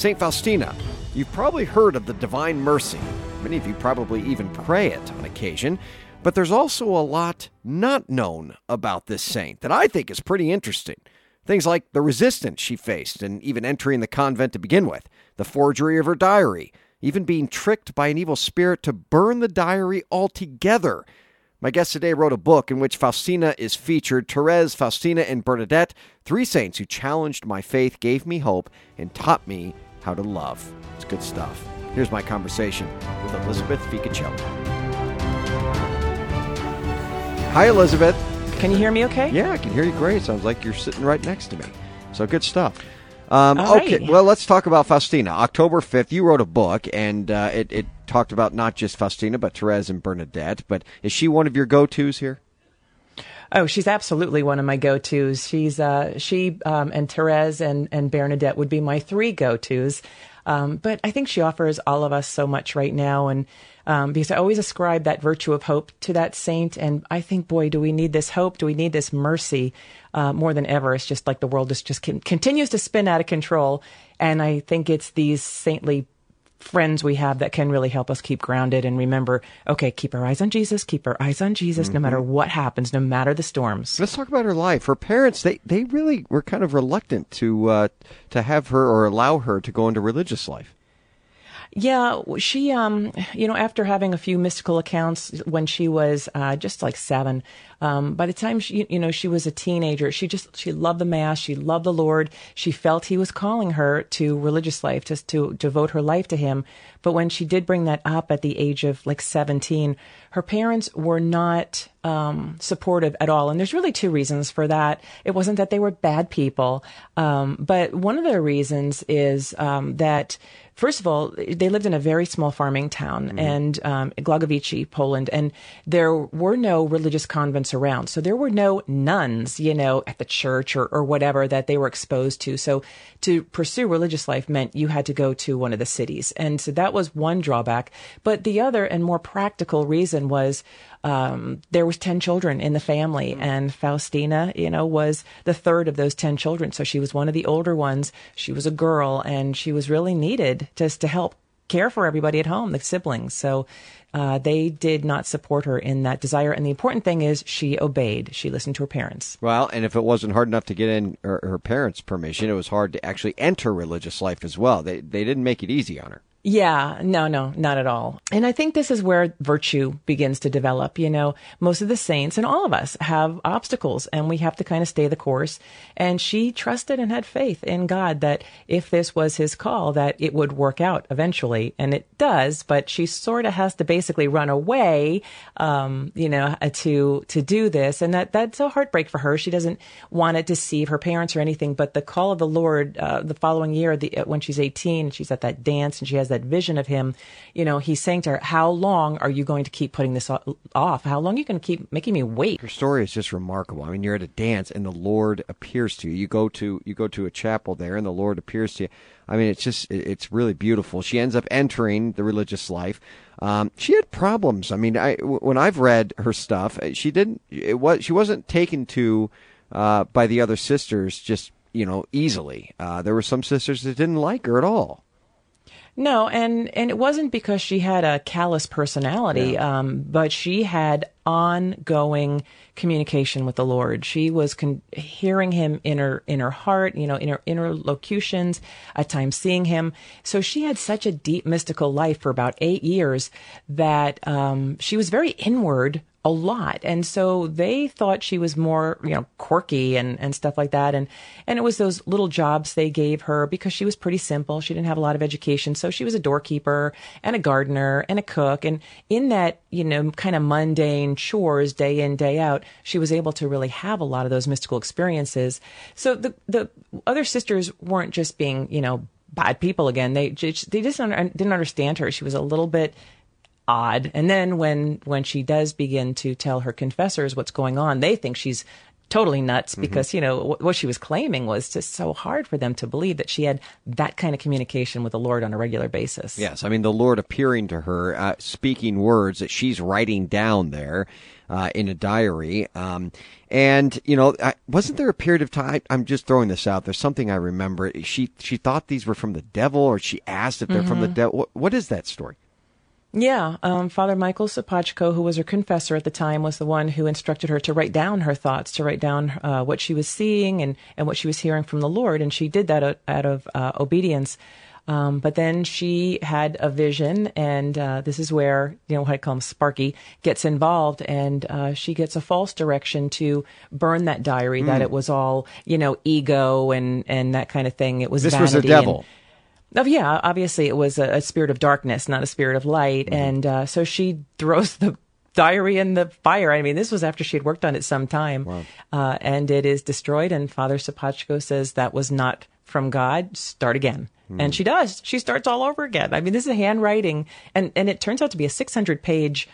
St. Faustina, you've probably heard of the Divine Mercy. Many of you probably even pray it on occasion. But there's also a lot not known about this saint that I think is pretty interesting. Things like the resistance she faced and even entering the convent to begin with, the forgery of her diary, even being tricked by an evil spirit to burn the diary altogether my guest today wrote a book in which Faustina is featured. Therese, Faustina, and Bernadette, three saints who challenged my faith, gave me hope, and taught me how to love. It's good stuff. Here's my conversation with Elizabeth Ficocelli. Hi, Elizabeth. Can you hear me okay? Yeah, I can hear you great. Sounds like you're sitting right next to me. So good stuff. Um, okay, right. well, let's talk about Faustina. October 5th, you wrote a book, and uh, it, it talked about not just Faustina, but Therese and Bernadette. But is she one of your go tos here? Oh, she's absolutely one of my go-tos. She's uh, she um, and Therese and and Bernadette would be my three go-tos. Um, but I think she offers all of us so much right now, and um, because I always ascribe that virtue of hope to that saint, and I think, boy, do we need this hope? Do we need this mercy uh, more than ever? It's just like the world is just con- continues to spin out of control, and I think it's these saintly friends we have that can really help us keep grounded and remember, okay, keep our eyes on Jesus, keep our eyes on Jesus, mm-hmm. no matter what happens, no matter the storms. Let's talk about her life. Her parents, they, they really were kind of reluctant to, uh, to have her or allow her to go into religious life. Yeah, she, um, you know, after having a few mystical accounts when she was uh, just like seven, um, by the time she, you know, she was a teenager, she just she loved the mass, she loved the Lord. She felt He was calling her to religious life, just to devote her life to Him. But when she did bring that up at the age of like seventeen, her parents were not um, supportive at all. And there's really two reasons for that. It wasn't that they were bad people, um, but one of the reasons is um, that First of all, they lived in a very small farming town mm-hmm. and um, Poland, and there were no religious convents around. So there were no nuns, you know, at the church or, or whatever that they were exposed to. So to pursue religious life meant you had to go to one of the cities. And so that was one drawback. But the other and more practical reason was um, there was 10 children in the family mm-hmm. and Faustina, you know, was the third of those 10 children. So she was one of the older ones. She was a girl and she was really needed just to help care for everybody at home, the siblings. So uh, they did not support her in that desire. And the important thing is she obeyed. She listened to her parents. Well, and if it wasn't hard enough to get in her, her parents' permission, it was hard to actually enter religious life as well. They they didn't make it easy on her. Yeah, no, no, not at all. And I think this is where virtue begins to develop. You know, most of the saints and all of us have obstacles and we have to kind of stay the course. And she trusted and had faith in God that if this was his call, that it would work out eventually. And it does, but she sort of has to basically run away, um, you know, to, to do this. And that, that's a heartbreak for her. She doesn't want to deceive her parents or anything, but the call of the Lord, uh, the following year, the, when she's 18, she's at that dance and she has that vision of him, you know, he's saying to her, How long are you going to keep putting this off? How long are you going to keep making me wait? Her story is just remarkable. I mean, you're at a dance and the Lord appears to you. You go to you go to a chapel there and the Lord appears to you. I mean, it's just it's really beautiful. She ends up entering the religious life. Um, she had problems. I mean, I when I've read her stuff, she didn't. It was she wasn't taken to uh, by the other sisters just you know easily. Uh, there were some sisters that didn't like her at all. No, and and it wasn't because she had a callous personality, um, but she had ongoing communication with the Lord. She was con- hearing Him in her in her heart, you know, in her interlocutions, at times seeing Him. So she had such a deep mystical life for about eight years that um, she was very inward a lot. And so they thought she was more, you know, quirky and, and stuff like that. And, and it was those little jobs they gave her because she was pretty simple. She didn't have a lot of education. So she was a doorkeeper and a gardener and a cook. And in that, you know, kind of mundane chores day in, day out, she was able to really have a lot of those mystical experiences. So the, the other sisters weren't just being, you know, bad people again. They they just didn't understand her. She was a little bit odd. And then when when she does begin to tell her confessors what's going on, they think she's totally nuts mm-hmm. because you know what she was claiming was just so hard for them to believe that she had that kind of communication with the Lord on a regular basis. Yes, I mean the Lord appearing to her, uh, speaking words that she's writing down there. Uh, in a diary. Um, and you know, I, wasn't there a period of time? I'm just throwing this out. There's something I remember. She she thought these were from the devil, or she asked if they're mm-hmm. from the mm-hmm. devil. What, what is that story? Yeah, um, Father Michael Sopoćko, who was her confessor at the time, was the one who instructed her to write down her thoughts, to write down uh, what she was seeing and, and what she was hearing from the Lord. And she did that out of uh, obedience. Um, but then she had a vision, and uh, this is where, you know, what I call him Sparky gets involved, and uh, she gets a false direction to burn that diary, mm. that hmm. it was all, you know, ego and, and that kind of thing. It was This was the devil. And, Oh yeah, obviously it was a, a spirit of darkness, not a spirit of light, mm-hmm. and uh, so she throws the diary in the fire. I mean, this was after she had worked on it some time, wow. uh, and it is destroyed. And Father Sopoćko says that was not from God. Start again, mm. and she does. She starts all over again. I mean, this is a handwriting, and and it turns out to be a 600 page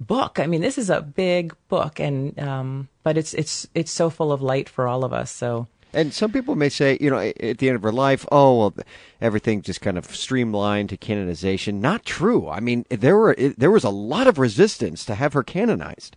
book. I mean, this is a big book, and um, but it's it's it's so full of light for all of us. So and some people may say, you know, at the end of her life, oh well, everything just kind of streamlined to canonization. Not true. I mean, there were there was a lot of resistance to have her canonized.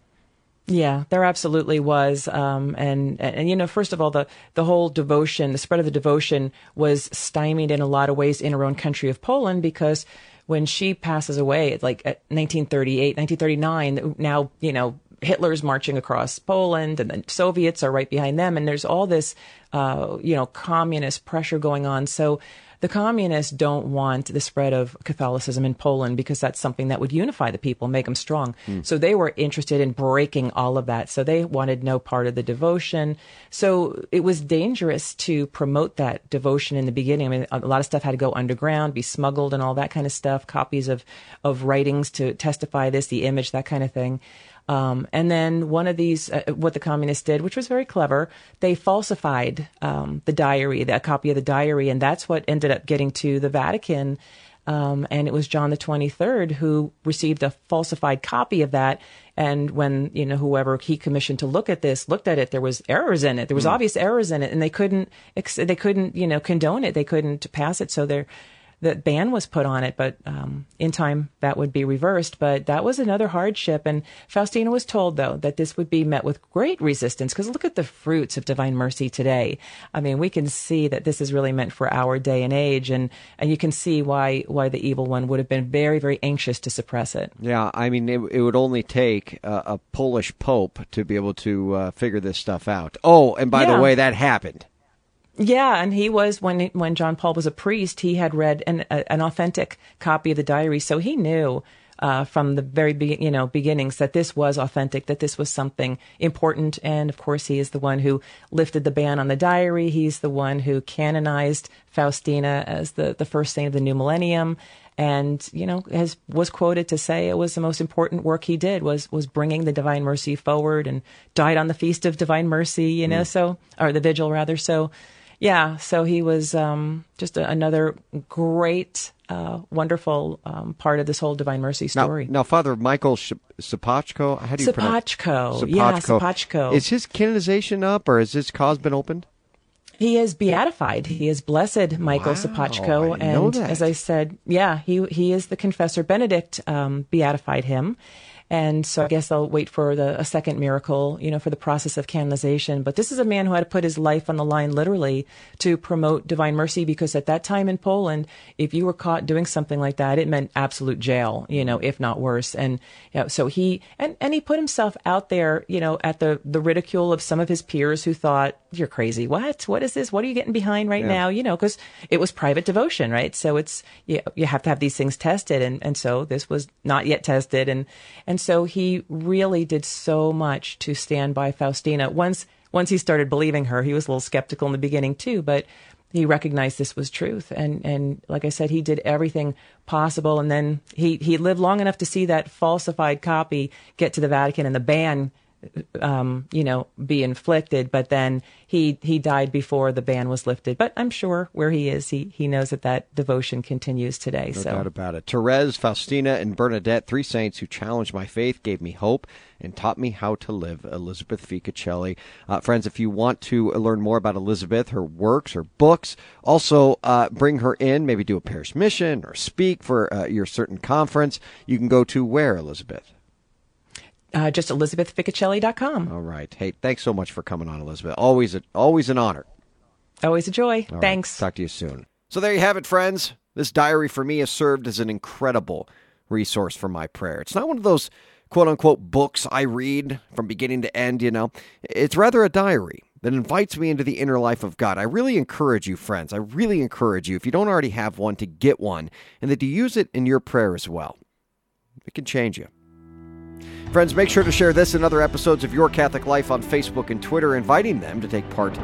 Yeah, there absolutely was, um, and, and, you know, first of all, the the whole devotion, the spread of the devotion, was stymied in a lot of ways in her own country of Poland because when she passes away, like at 1938, 1939, now you know Hitler's marching across Poland and the Soviets are right behind them. And there's all this, uh, you know, communist pressure going on. So the communists don't want the spread of Catholicism in Poland because that's something that would unify the people, make them strong. Mm. So they were interested in breaking all of that. So they wanted no part of the devotion. So it was dangerous to promote that devotion in the beginning. I mean, a lot of stuff had to go underground, be smuggled, and all that kind of stuff. Copies of of writings to testify this, the image, that kind of thing. Um, and then one of these, uh, what the communists did, which was very clever, they falsified um, the diary, a copy of the diary, and that's what ended up getting to the Vatican. Um, and it was John the 23rd who received a falsified copy of that. And when, you know, whoever he commissioned to look at this looked at it, there was errors in it. There was mm. obvious errors in it and they couldn't, they couldn't, you know, condone it. They couldn't pass it. So they're, the ban was put on it, but um, in time that would be reversed. But that was another hardship. And Faustina was told, though, that this would be met with great resistance because look at the fruits of divine mercy today. I mean, we can see that this is really meant for our day and age, and, and you can see why why the evil one would have been very very anxious to suppress it. Yeah, I mean, it, it would only take a, a, Polish pope to be able to uh, figure this stuff out. Oh, and by yeah. the way, that happened. Yeah, and he was when when John Paul was a priest, he had read an a, an authentic copy of the diary, so he knew uh, from the very be- you know beginnings that this was authentic, that this was something important. And of course, he is the one who lifted the ban on the diary. He's the one who canonized Faustina as the the first saint of the new millennium. And you know, has was quoted to say it was the most important work he did was was bringing the Divine Mercy forward, and died on the feast of Divine Mercy. You know, mm. so or the vigil rather. So yeah, so he was um, just a, another great, uh, wonderful um, part of this whole Divine Mercy story. Now, now Father Michael Sopoćko, how do you Sopoćko, pronounce Sopoćko? Yeah, Sopoćko. Is his canonization up, or has his cause been opened? He is beatified. He is blessed, Michael wow, Sopoćko, and as I said, yeah, he he is the confessor. Benedict um, beatified him, and so I guess I'll wait for the, a second miracle, you know, for the process of canonization. But this is a man who had to put his life on the line literally to promote divine mercy because at that time in Poland, if you were caught doing something like that, it meant absolute jail, you know, if not worse. And you know, so he, and, and he put himself out there, you know, at the, the ridicule of some of his peers who thought, you're crazy. What? What is this? What are you getting behind right yeah. now? You know, because it was private devotion, right? So it's, you, you have to have these things tested. And, and so this was not yet tested. And, and so he really did so much to stand by Faustina. Once, once he started believing her, he was a little skeptical in the beginning too, but he recognized this was truth. And, and like I said, he did everything possible. And then he, he lived long enough to see that falsified copy get to the Vatican and the ban um, you know, be inflicted. But then he he died before the ban was lifted. But I'm sure where he is, he he knows that that devotion continues today. No so. doubt about it. Therese, Faustina, and Bernadette, three saints who challenged my faith, gave me hope, and taught me how to live. Elizabeth Ficocelli. Uh, friends, if you want to learn more about Elizabeth, her works, her books, also uh, bring her in, maybe do a parish mission or speak for uh, your certain conference, you can go to where, Elizabeth? Uh, just elizabethficocelli.com. All right. Hey, thanks so much for coming on, Elizabeth. Always, a, always an honor. Always a joy. All Thanks. Right. Talk to you soon. So there you have it, friends. This diary for me has served as an incredible resource for my prayer. It's not one of those quote unquote books I read from beginning to end, you know. It's rather a diary that invites me into the inner life of God. I really encourage you, friends. I really encourage you, if you don't already have one, to get one and that you use it in your prayer as well. It can change you. Friends, make sure to share this and other episodes of Your Catholic Life on Facebook and Twitter, inviting them to take part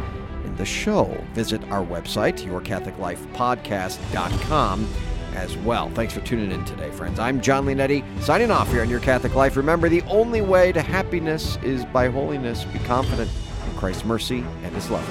in the show. Visit our website, yourcatholiclifepodcast.com as well. Thanks for tuning in today, friends. I'm Jon Leonetti, signing off here on Your Catholic Life. Remember, the only way to happiness is by holiness. Be confident in Christ's mercy and his love.